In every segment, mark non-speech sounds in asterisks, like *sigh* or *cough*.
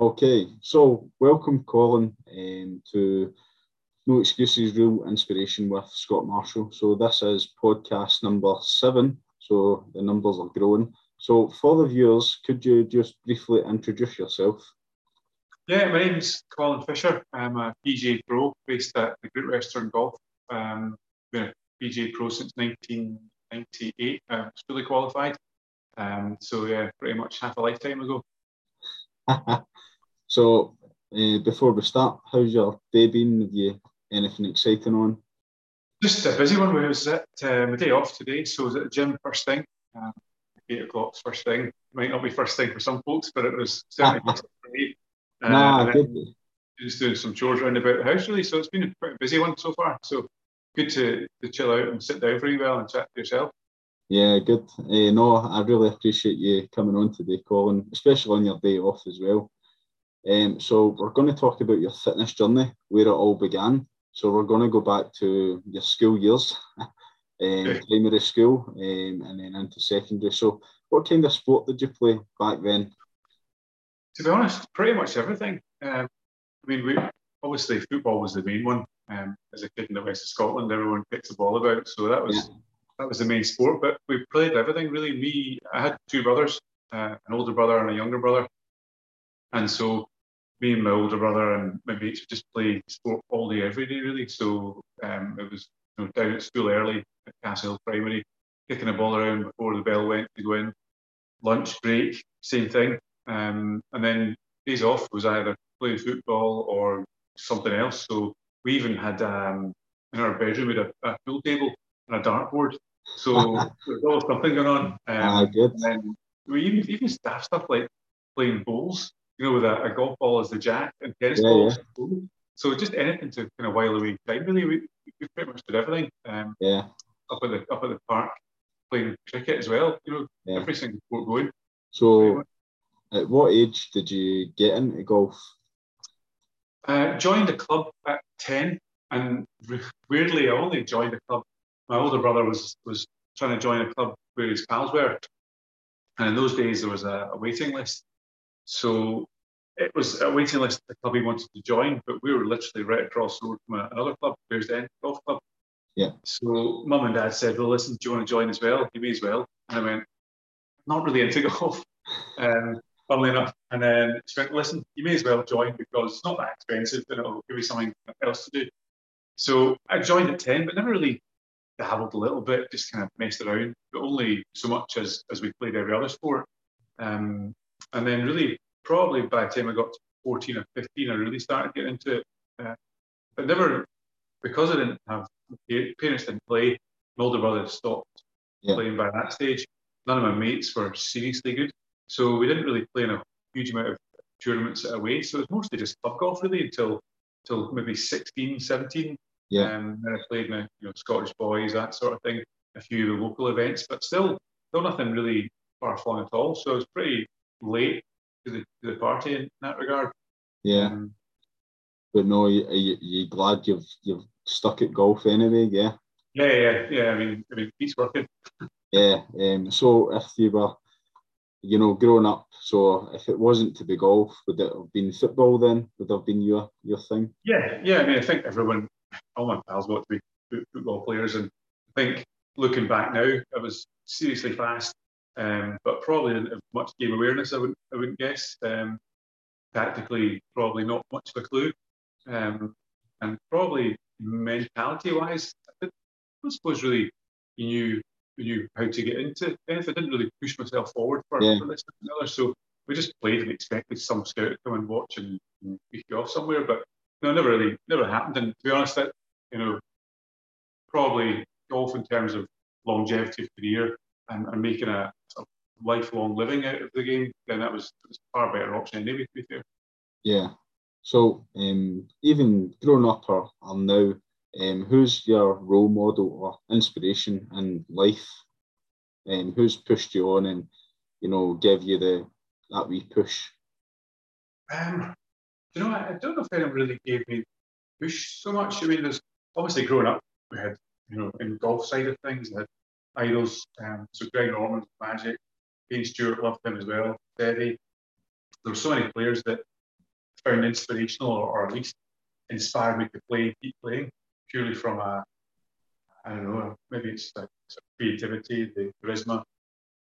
Okay, so welcome, Colin, um, to No Excuses, Real Inspiration with Scott Marshall. So this is podcast number seven. So the numbers are growing. So for the viewers, could you just briefly introduce yourself? Yeah, my name's Colin Fisher. I'm a PGA Pro based at the Great Western Golf. Um, been a PGA Pro since 1998. I was fully qualified. Um, so yeah, pretty much half a lifetime ago. *laughs* so uh, before we start, how's your day been? Have you anything exciting on? Just a busy one. We was at uh, my day off today, so I was at the gym first thing. Um, eight o'clock first thing. Might not be first thing for some folks, but it was certainly *laughs* first for me. Uh, nah, good. Just doing some chores around about the house really. So it's been a pretty busy one so far. So good to, to chill out and sit down for a while and chat to yourself. Yeah, good. Uh, no, I really appreciate you coming on today, Colin, especially on your day off as well. Um, so we're going to talk about your fitness journey, where it all began. So we're going to go back to your school years, *laughs* um, primary school, um, and then into secondary. So what kind of sport did you play back then? To be honest, pretty much everything. Um, I mean, we obviously football was the main one. Um, as a kid in the west of Scotland, everyone kicks the ball about, so that was. Yeah that was the main sport. But we played everything really. Me, I had two brothers, uh, an older brother and a younger brother, and so me and my older brother and my mates just play sport all day, every day, really. So um, it was you know, down at school early at Castle Primary, kicking a ball around before the bell went to go in. Lunch break, same thing. Um, and then days off was either playing football or something else. So we even had um, in our bedroom we had a, a pool table and a dartboard. So *laughs* there's always something going on. Um, ah, good. And we even even staff stuff like playing bowls, you know, with a, a golf ball as the jack and tennis yeah, balls. Yeah. So just anything to kind of while away time. Really, we, we pretty much did everything. Um, yeah. Up at the up at the park, playing cricket as well. You know, yeah. every single sport going. So, at what age did you get into golf? Uh, joined the club at ten, and weirdly, I only joined the club my older brother was was trying to join a club where his pals were, and in those days there was a, a waiting list. So it was a waiting list the club he wanted to join, but we were literally right across the road from another club, Bearsden Golf Club. Yeah. So mum and dad said, "Well, listen, do you want to join as well? You may as well." And I went, "Not really into *laughs* golf." Um, funnily enough, and then she went, "Listen, you may as well join because it's not that expensive, and it'll give you something else to do." So I joined at ten, but never really dabbled a little bit, just kind of messed around, but only so much as as we played every other sport. Um, and then really, probably by the time I got to 14 or 15, I really started getting into it. Uh, but never, because I didn't have parents didn't play. My older brother stopped yeah. playing by that stage. None of my mates were seriously good, so we didn't really play in a huge amount of tournaments away. So it was mostly just club golf really until until maybe 16, 17. Yeah. Um, then I played in you know, Scottish Boys, that sort of thing, a few of the local events, but still, still nothing really far flung at all. So it's pretty late to the, to the party in that regard. Yeah. Um, but no, you, you, you glad you've you've stuck at golf anyway, yeah. Yeah, yeah, yeah. I mean, I mean, it's working. yeah. Um. So if you were, you know, growing up, so if it wasn't to be golf, would it have been football then? Would it have been your your thing? Yeah, yeah. I mean, I think everyone all my pals want to be football players, and I think looking back now, I was seriously fast, um, but probably didn't have much game awareness. I wouldn't, I wouldn't guess. Um, tactically, probably not much of a clue, um, and probably mentality-wise, I, I suppose really you knew you knew how to get into anything. I didn't really push myself forward for, yeah. for this another, so we just played and expected some scout to come and watch and, you off somewhere, but no, never really, never happened. And to be honest, that you know, probably golf in terms of longevity of career and, and making a sort of lifelong living out of the game, then that was, was a far better option anyway, to be fair. Yeah. So um, even growing up or, or now, um, who's your role model or inspiration in life? Um, who's pushed you on and you know give you the that wee push? Um, you know, I, don't know if anyone really gave me push so much. I mean, there's obviously growing up, we had, you know, in the golf side of things, we had idols. Um, so Greg Norman, Magic, Payne Stewart loved him as well, Teddy. There were so many players that found inspirational or, or at least inspired me to play, keep playing purely from a, I don't know, maybe it's the creativity, the charisma,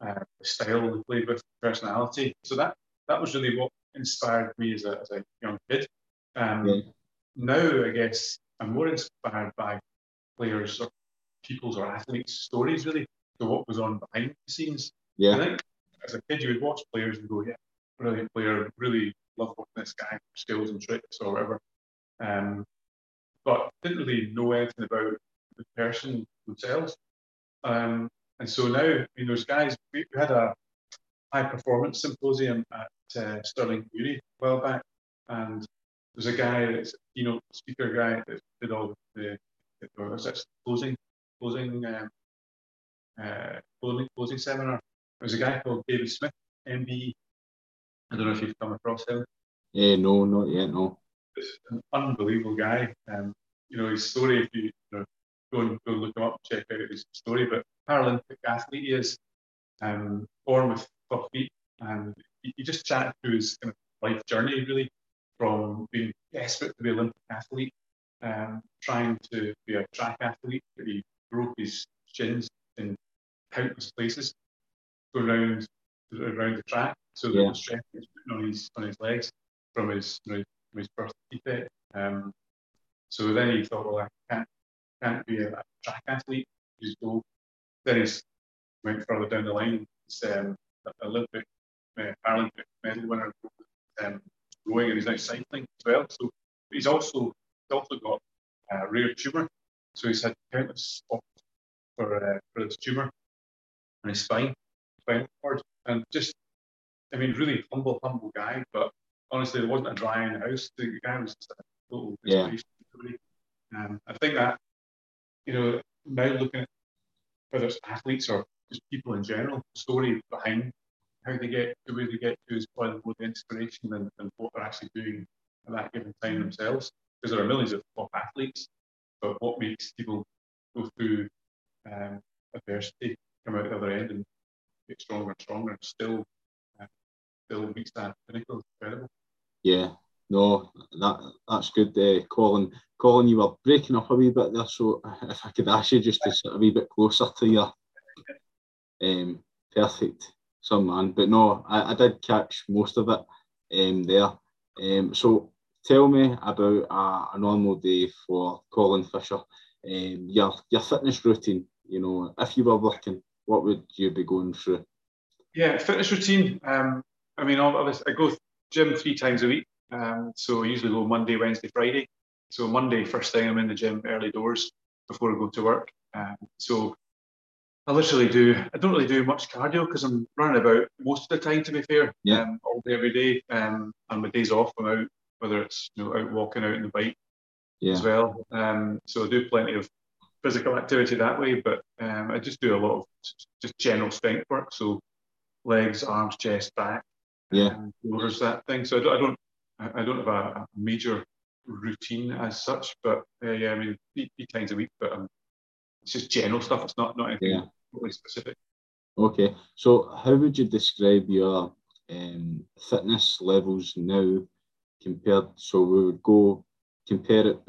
uh, the style they played with, personality. So that that was really what inspired me as a, as a young kid. Um, yeah. Now, I guess I'm more inspired by players or people's or athletes' stories, really, to what was on behind the scenes. Yeah. I think as a kid, you would watch players and go, yeah, brilliant player, really love watching this guy, skills and tricks or whatever. Um, but didn't really know anything about the person themselves. Um, and so now, I mean, those guys, we had a high performance symposium at uh, Stirling Uni a while back, and there's a guy that's you know speaker guy that did all the, closing closing um, uh, closing closing seminar. There was a guy called David Smith, MBE. I don't know if you've come across him. Yeah, no, not yet, no. It's an unbelievable guy. Um, you know his story. If you, you know, go and go look him up, check out his story. But Paralympic athlete he is, um, born with club feet, and he, he just chatted through his kind of life journey really, from being desperate to be an Olympic athlete, um, trying to be a track athlete, but he broke his shins in countless places going around around the track. So yeah. the strength was putting on his on his legs from his from his birth defect. Um, so then he thought, well, I can't can't be a, a track athlete. Just go. Then he went further down the line. He's um, Olympic, Paralympic medal winner, um, rowing, and he's now cycling as well. So he's also he's also got a rare tumour. So he's had countless spots for uh, for this tumour and his spine, spinal cord, and just I mean, really humble, humble guy. But honestly, there wasn't a dry eye in the house. The guy was just a total inspiration. Yeah. Um, I think that you know now looking at whether it's athletes or just people in general, the story behind how they get to where they get to is probably more the inspiration than, than what they're actually doing at that given time themselves. Because there are millions of top athletes, but what makes people go through um, adversity, come out the other end and get stronger and stronger, and still, uh, still reach that pinnacle. Incredible. Yeah, no, that that's good, uh, Colin. Colin, you were breaking up a wee bit there, so *laughs* if I could ask you just to sit a wee bit closer to you. Um, perfect, some man. But no, I, I did catch most of it um, there. Um, so tell me about a, a normal day for Colin Fisher. Um, your your fitness routine. You know, if you were working, what would you be going through? Yeah, fitness routine. Um, I mean, I, go gym three times a week. Um, so I usually go Monday, Wednesday, Friday. So Monday, first thing, I'm in the gym early doors before I go to work. Um, so I literally do. I don't really do much cardio because I'm running about most of the time. To be fair, yeah, um, all day every day. Um, and my days off, I'm out whether it's you know out walking out in the bike yeah. as well. Um, so I do plenty of physical activity that way, but um, I just do a lot of just general strength work. So legs, arms, chest, back, yeah, um, shoulders, that thing. So I don't, I don't, I don't have a, a major routine as such, but uh, yeah, I mean, three, times a week, but um, it's just general stuff. It's not not anything yeah. really specific. Okay, so how would you describe your um, fitness levels now compared? So we would go compare it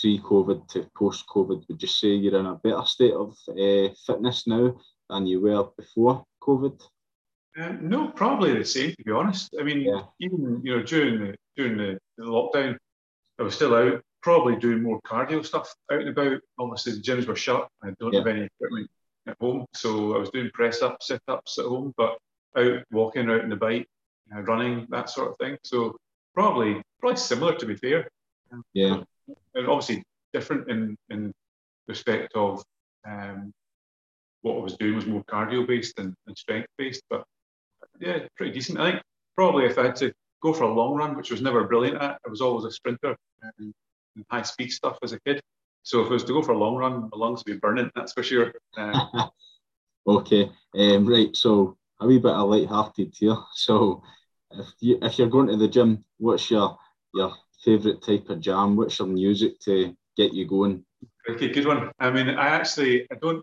pre-COVID to post-COVID. Would you say you're in a better state of uh, fitness now than you were before COVID? Uh, no, probably the same. To be honest, I mean, yeah. even you know during the during the, the lockdown, I was still out probably doing more cardio stuff out and about. Obviously, the gyms were shut. I don't yeah. have any equipment at home, so I was doing press ups, sit ups at home, but out walking, out on the bike, uh, running, that sort of thing. So probably probably similar to be fair. Yeah, and obviously different in in respect of um, what I was doing was more cardio based and, and strength based, but yeah, pretty decent. I think probably if I had to go for a long run, which was never brilliant at, I was always a sprinter. Um, high speed stuff as a kid. So if it was to go for a long run, my lungs would be burning, that's for sure. Uh, *laughs* okay, um, right. So a wee bit of light-hearted here. So if you if you're going to the gym, what's your your favourite type of jam? What's your music to get you going? Okay, good one. I mean, I actually I don't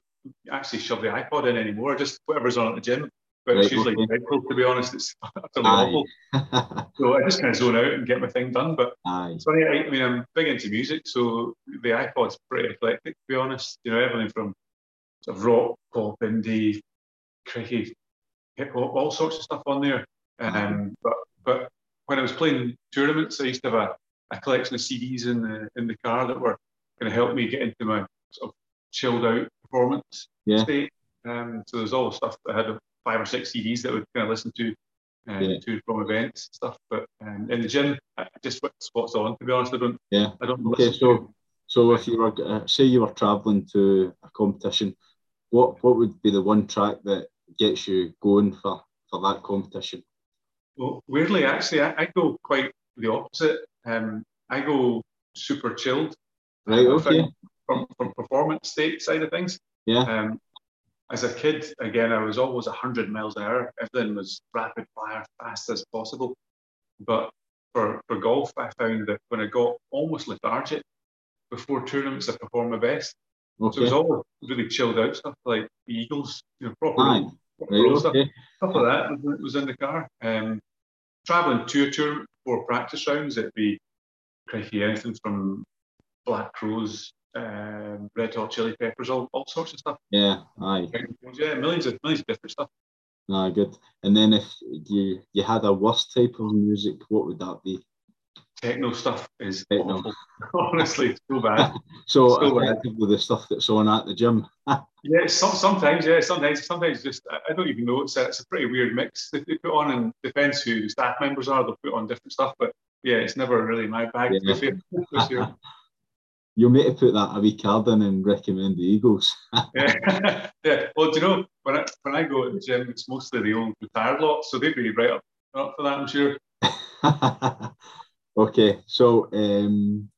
actually shove the iPod in anymore. Just whatever's on at the gym. But it's usually dreadful, to be honest. It's *laughs* utterly awful. *laughs* so I just kind of zone out and get my thing done. But Aye. it's funny, I, I, mean, I'm big into music, so the iPod's pretty eclectic, to be honest. You know, everything from sort of rock, pop, indie, cricket, hip hop, all sorts of stuff on there. Um, but but when I was playing tournaments, I used to have a, a collection of CDs in the in the car that were going to help me get into my sort of chilled out performance yeah. state. Um, so there's all the stuff that I had five or six CDs that would kind of listen to um, yeah. to from events and stuff. But um, in the gym, I just spots on. To be honest, I don't. Yeah. I don't. Okay, so so if you were uh, say you were travelling to a competition, what what would be the one track that gets you going for for that competition? Well, weirdly, actually, I, I go quite the opposite. Um, I go super chilled. Right. Okay. From from performance state side of things. Yeah. Um, as a kid, again, I was always 100 miles an hour. Everything was rapid fire, fast as possible. But for, for golf, I found that when I got almost lethargic before tournaments, I performed my best. Okay. So it was all really chilled out stuff like Eagles, you know, proper, Aye. proper right, stuff. Okay. Stuff like that was, was in the car. Um, traveling to a tournament for practice rounds, it'd be crikey anything from Black Crowes um, Red Hot Chili Peppers, all, all sorts of stuff. Yeah, aye. Yeah, millions of millions of different stuff. Ah, good. And then if you you had a worst type of music, what would that be? Techno stuff is Techno. awful. *laughs* Honestly, so bad. *laughs* so, so effectively, the stuff that's on at the gym. *laughs* yeah, some, sometimes, yeah, sometimes, sometimes just I don't even know. It's a, it's a pretty weird mix that they put on, and depends who the staff members are. They'll put on different stuff, but yeah, it's never really my bag. Yeah. You'll need to put that a wee card in and recommend the Eagles. yeah. *laughs* *laughs* yeah. Well, do you know, when I, when I go to the gym, it's mostly the old retired lot, so they'd be right up, up for that, I'm sure. *laughs* okay, so um,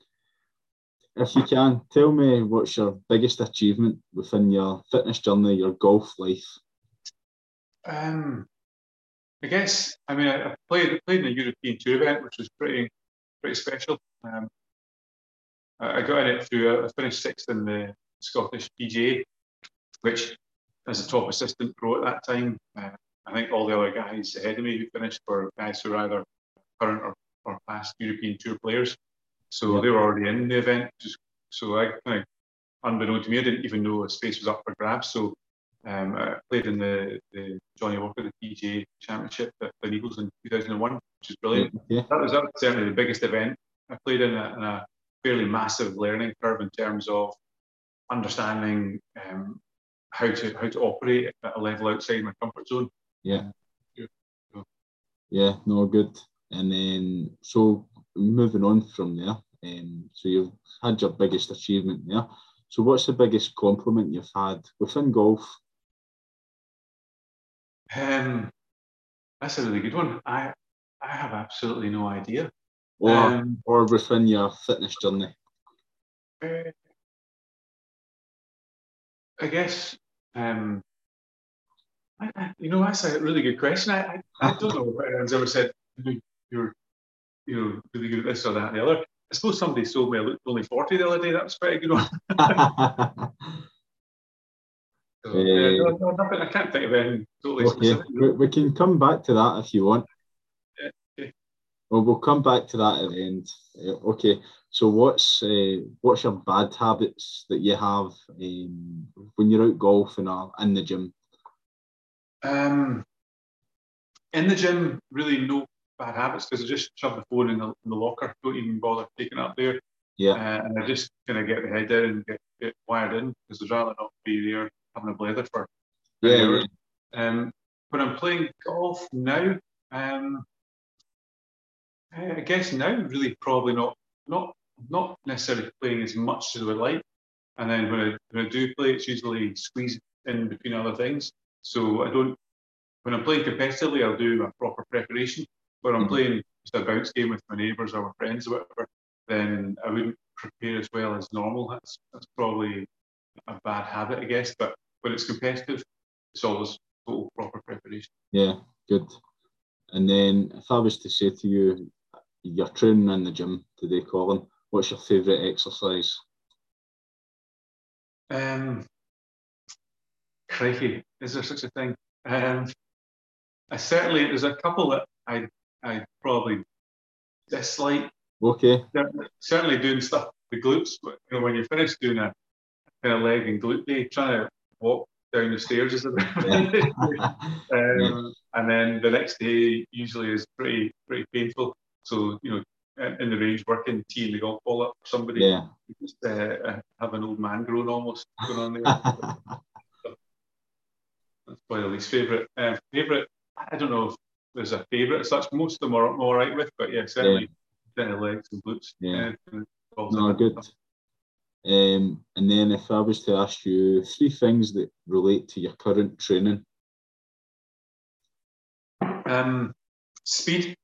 if you can, tell me what's your biggest achievement within your fitness journey, your golf life? Um, I guess, I mean, I, I played, played in a European Tour event, which was pretty pretty special. Um, I got in it through, I finished sixth in the Scottish PGA, which as a top assistant pro at that time, uh, I think all the other guys ahead of me who finished were guys who were either current or, or past European Tour players. So yeah. they were already in the event. So I kind of, unbeknown to me, I didn't even know a space was up for grabs. So um, I played in the, the Johnnie Walker, the PGA Championship at Gleneagles in 2001, which is brilliant. Yeah. That, was, that was certainly the biggest event I played in a, in a fairly massive learning curve in terms of understanding um, how to how to operate at a level outside my comfort zone. Yeah. Yeah, no, good. And then so moving on from there, um, so you've had your biggest achievement there. So what's the biggest compliment you've had within golf? Um, that's a really good one. I I have absolutely no idea or um, or within your fitness journey? Uh, I guess um, I, I, you know that's a really good question. I, I, don't know if anyone's ever said you're you know really good at this or that and the other. I suppose somebody told me I looked only forty the other day. That was pretty good one. *laughs* so, uh, no, no, nothing, I can't think of anything totally okay. specific. We, we can come back to that if you want. Well, we'll come back to that at the end. Uh, okay, so what's uh, what's your bad habits that you have um, when you're out golfing or in the gym? Um, in the gym, really no bad habits because I just shove the phone in the, in the, locker. Don't even bother taking it up there. Yeah. Uh, and I just kind of get the head down and get, get wired in because I'd rather not be there having a blather for yeah, hours. Um, when I'm playing golf now, um, I guess now really probably not not not necessarily playing as much as I would like. And then when I, when I do play, it's usually squeezed in between other things. So I don't when I'm playing competitively, I'll do a proper preparation. But I'm mm-hmm. playing just a bounce game with my neighbours or my friends or whatever, then I wouldn't prepare as well as normal. That's that's probably a bad habit, I guess. But when it's competitive, it's always total proper preparation. Yeah, good. And then if I was to say to you, you're training in the gym today, Colin. What's your favourite exercise? Um, crikey, is there such a thing? Um, I certainly there's a couple that I I probably dislike. Okay. Certainly doing stuff the glutes. You know, when you finish doing a kind of leg and glute day, trying to walk down the stairs is a bit. um, yeah. And then the next day usually is pretty pretty painful. So you know, in the range working, teeing the golf ball up for somebody. Yeah. Just uh, have an old man grown almost going on there. *laughs* That's probably the least favourite. Uh, favourite, I don't know if there's a favourite as such. Most of them are all right with, but yeah, certainly yeah. legs and glutes. Yeah. Uh, no, good. Um, and then if I was to ask you three things that relate to your current training. Um, speed.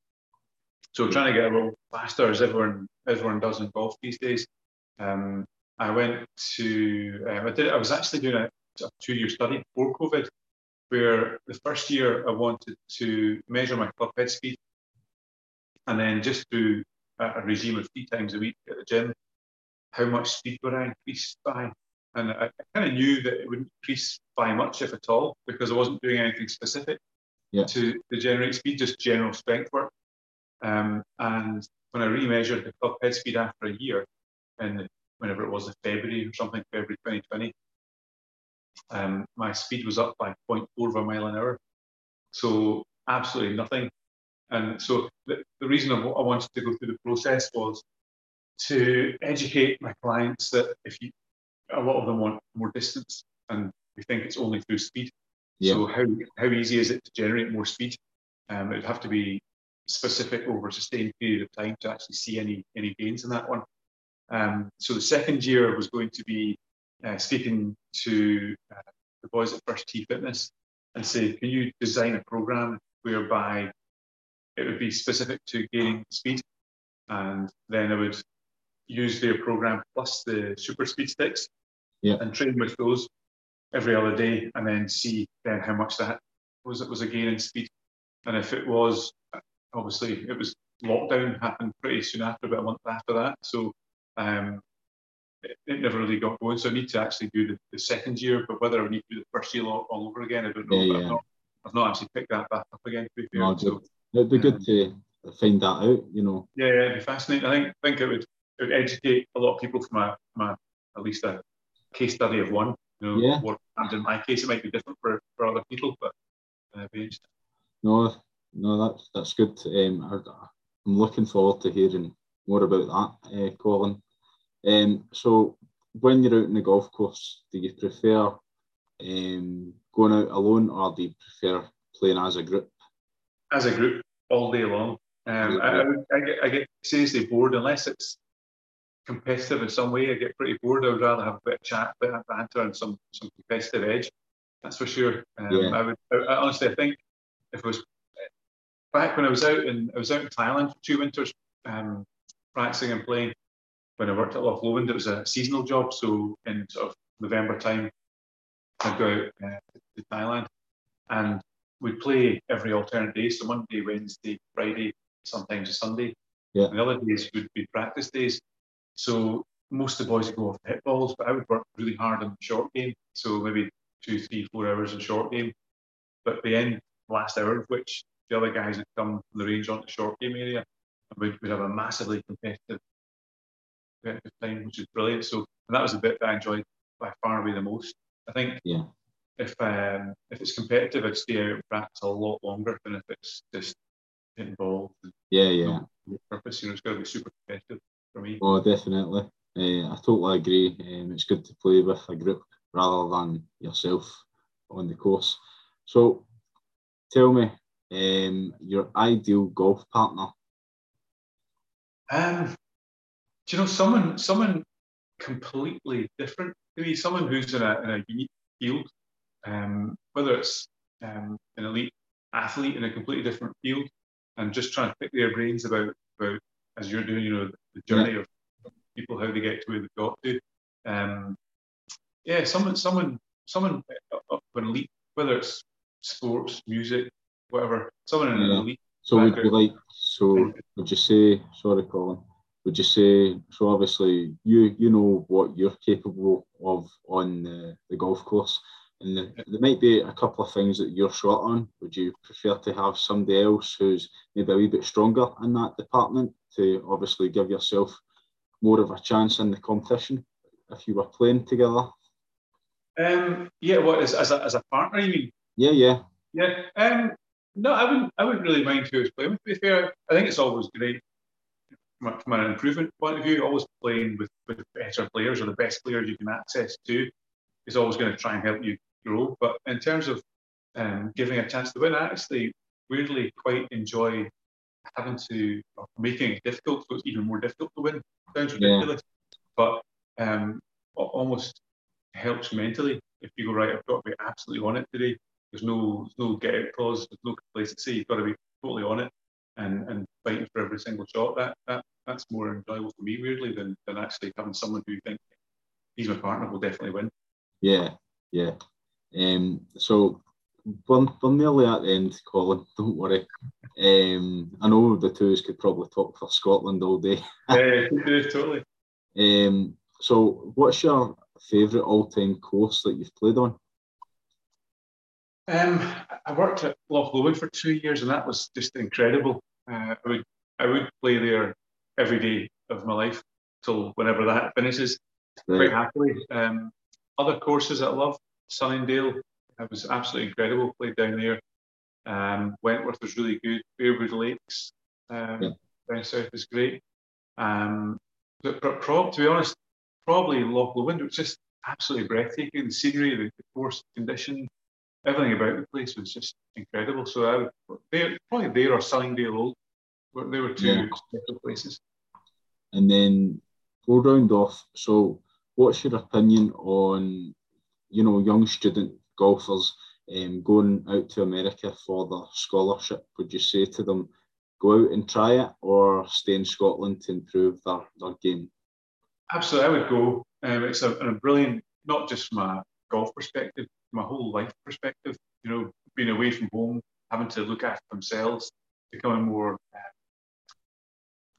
So trying to get a little faster as everyone everyone does in golf these days. Um, I went to um, I did I was actually doing a, a two year study before COVID, where the first year I wanted to measure my club head speed, and then just do a, regime of three times a week at the gym, how much speed would I increase by? And I, I kind of knew that it wouldn't increase by much, if at all, because I wasn't doing anything specific yeah. to, to generate speed, just general strength work. Um, and when I remeasured the club head speed after a year, and whenever it was in February or something, February 2020, um, my speed was up by 0.4 of a mile an hour. So absolutely nothing. And so the, the reason I, I wanted to go through the process was to educate my clients that if you, a lot of them want more distance and we think it's only through speed. Yeah. So how, how easy is it to generate more speed? Um, it'd have to be specific over a sustained period of time to actually see any any gains in that one. Um, so the second year was going to be uh, speaking to uh, the boys at First Tee Fitness and say, can you design a program whereby it would be specific to gaining speed, and then I would use their program plus the super speed sticks yeah. and train with those every other day, and then see then how much that was it was a gain in speed, and if it was obviously it was lockdown happened pretty soon after, about a month after that. So um, it, it, never really got going. So I need to actually do the, the, second year, but whether I need to do the first year all, all over again, I don't know. Yeah, yeah. I've, not, I've, not, actually picked that back up again. To be fair. No, so, it'd be good um, to find that out, you know. Yeah, yeah, it'd be fascinating. I think think it would it would educate a lot of people from a, from a at least a case study of one. You know, yeah. what in my case it might be different for, for other people, but uh, be interesting. No, no, that's that's good. Um, I, am looking forward to hearing more about that, uh, Colin. Um, so, when you're out in the golf course, do you prefer um, going out alone or do you prefer playing as a group? As a group, all day long. Um, I, I, I, get, I get seriously bored unless it's competitive in some way. I get pretty bored. I would rather have a bit of chat, a bit of banter, and some some competitive edge. That's for sure. Um, yeah. I would I, honestly, I think if it was back when I was out in I was out in Thailand for two winters, um, practicing and playing. When I worked at Loch Lomond, it was a seasonal job, so in sort of November time, I'd go out uh, to Thailand, and we'd play every alternate day. So Monday, Wednesday, Friday, sometimes a Sunday. Yeah. And the other days would be practice days. So most of the boys would go off the hit balls, but I would work really hard on the short game. So maybe two, three, four hours in short game. But the end last hour of which the other guys that come from the range onto the short game area, and we'd, we'd have a massively competitive, competitive time, which is brilliant. So and that was the bit that I enjoyed by far away the most. I think yeah. if um, if it's competitive, I'd stay out and practice a lot longer than if it's just balls. Yeah, yeah. No purpose, you know, it's got to be super competitive for me. Oh, definitely. Uh, I totally agree. Um, it's good to play with a group rather than yourself on the course. So, tell me, um, your ideal golf partner? Um, do you know someone someone completely different to me? Someone who's in a, in a unique field, um, whether it's um, an elite athlete in a completely different field, and just trying to pick their brains about about as you're doing, you know, the journey yeah. of people how they get to where they've got to. Um, yeah, someone someone someone of an elite, whether it's sports, music, whatever. Someone in yeah. So would you like? So would you say? Sorry, Colin. Would you say? So obviously, you you know what you're capable of on the, the golf course. And there, there might be a couple of things that you're short on. Would you prefer to have somebody else who's maybe a wee bit stronger in that department to obviously give yourself more of a chance in the competition if you were playing together? Um, yeah, what as, as, a, as a partner, you mean? Yeah, yeah. Yeah. Um, no, I wouldn't. I wouldn't really mind who is playing. To be fair, I think it's always great from, from an improvement point of view. Always playing with, with better players or the best players you can access to is always going to try and help you grow. But in terms of um, giving a chance to win, I actually weirdly quite enjoy having to making it difficult, so it's even more difficult to win. Sounds ridiculous, yeah. but um, almost helps mentally. If you go right, I've got to be absolutely on it today. There's no there's no get out clause. There's no place to complacency. You've got to be totally on it and and fighting for every single shot. That that that's more enjoyable for me weirdly than than actually having someone who think he's my partner will definitely win. Yeah, yeah. Um, so we're, we're nearly at the end, Colin. *laughs* Don't worry. Um, I know the twos could probably talk for Scotland all day. *laughs* yeah, totally. Um, so, what's your favourite all-time course that you've played on? Um, I worked at Loch Lomond for two years, and that was just incredible. Uh, I would I would play there every day of my life till whenever that finishes, right. quite happily. Um, other courses that I love, Sunningdale, it was absolutely incredible. Played down there. Um, Wentworth was really good. Bearwood Lakes um, yeah. down south was great. Um, but, but prob, to be honest, probably Loch Lomond. It was just absolutely breathtaking. The scenery, the, the course condition, everything about the place was just incredible. So I would, they probably there or Sunningdale Old. They were two yeah. special places. And then go round off. So, what's your opinion on, you know, young student golfers um, going out to America for the scholarship? Would you say to them, go out and try it, or stay in Scotland to improve their, their game? Absolutely, I would go. Um, it's a, a brilliant, not just from a golf perspective, from a whole life perspective. You know, being away from home, having to look after themselves, becoming more uh,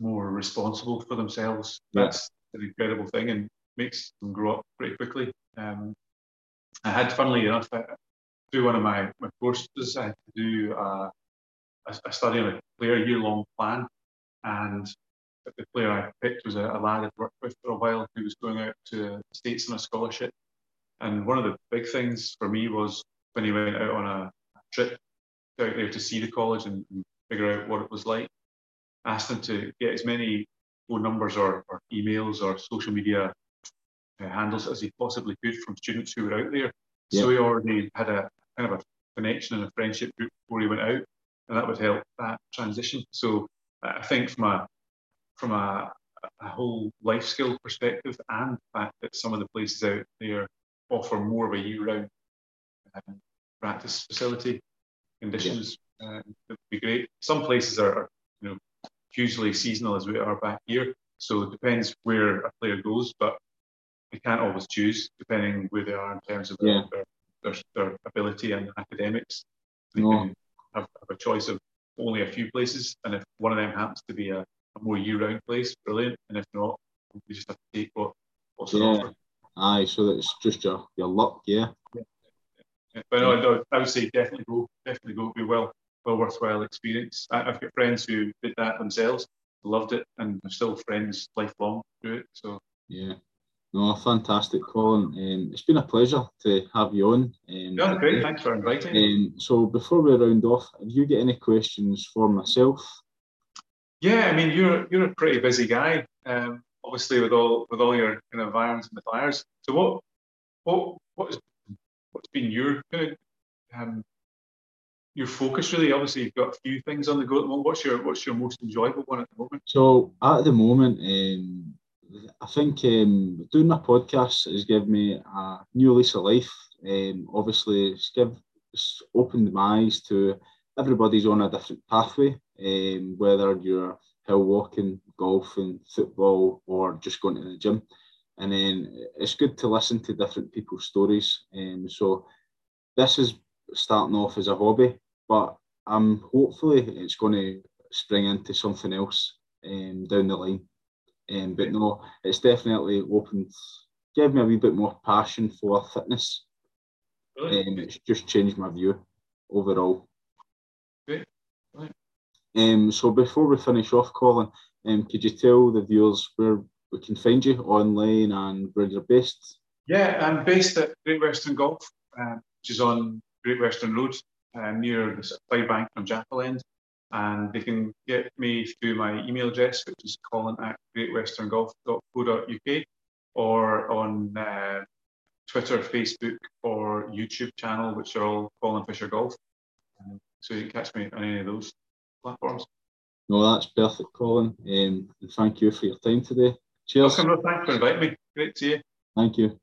more responsible for themselves. Yeah. That's an incredible thing and makes them grow up pretty quickly. Um, I had, funnily enough, I, through one of my, my courses, I had to do a, a, a study on a player year long plan. And the player I picked was a, a lad I'd worked with for a while who was going out to the States on a scholarship. And one of the big things for me was when he went out on a trip out there to see the college and, and figure out what it was like, asked him to get as many phone numbers or, or emails or social media uh, handles as he possibly could from students who were out there. Yeah. So he already had a kind of a connection and a friendship group before he went out, and that would help that transition. So I think from a from a, a whole life skill perspective, and the fact that some of the places out there offer more of a year-round um, practice facility conditions, yeah. uh, would be great. Some places are, are, you know, hugely seasonal as we are back here, so it depends where a player goes, but they can't always choose depending where they are in terms of yeah. their, their, their, ability and academics. They no. can have, have, a choice of only a few places, and if one of them happens to be a, a more year-round place, brilliant. And if not, you just have to take what, what's yeah. on offer. Aye, so it's just your your luck, yeah. yeah. But no, no, I would say definitely go, definitely go. Be well, well worthwhile experience. I, I've got friends who did that themselves, loved it, and are still friends lifelong through it. So yeah. No, fantastic, Colin. Um, it's been a pleasure to have you on. Um, yeah, great. Thanks for inviting. Um, so before we round off, have you got any questions for myself? Yeah, I mean, you're you're a pretty busy guy, um, obviously with all with all your kind of irons and the fires. So what what what's what's been your kind of um, your focus really? Obviously, you've got a few things on the go at the moment. What's your what's your most enjoyable one at the moment? So at the moment, um, I think um, doing my podcast has given me a new lease of life. Um, obviously, it's, give, it's opened my eyes to everybody's on a different pathway, um, whether you're hill walking, golfing, football, or just going to the gym. And then it's good to listen to different people's stories. Um, so this is starting off as a hobby, but I'm hopefully it's going to spring into something else um, down the line. Um, but no, it's definitely opened, gave me a wee bit more passion for fitness. Um, it's just changed my view overall. Great. Right. Um, so before we finish off, Colin, um, could you tell the viewers where we can find you online and where you're based? Yeah, I'm based at Great Western Golf, uh, which is on Great Western Road uh, near the Supply Bank on Jaffel End. And they can get me through my email address, which is colin at greatwesterngolf.co.uk or on uh, Twitter, Facebook, or YouTube channel, which are all Colin Fisher Golf. Um, so you can catch me on any of those platforms. No, that's perfect, Colin. Um, and thank you for your time today. Cheers. Welcome, no, thanks for inviting me. Great to see you. Thank you.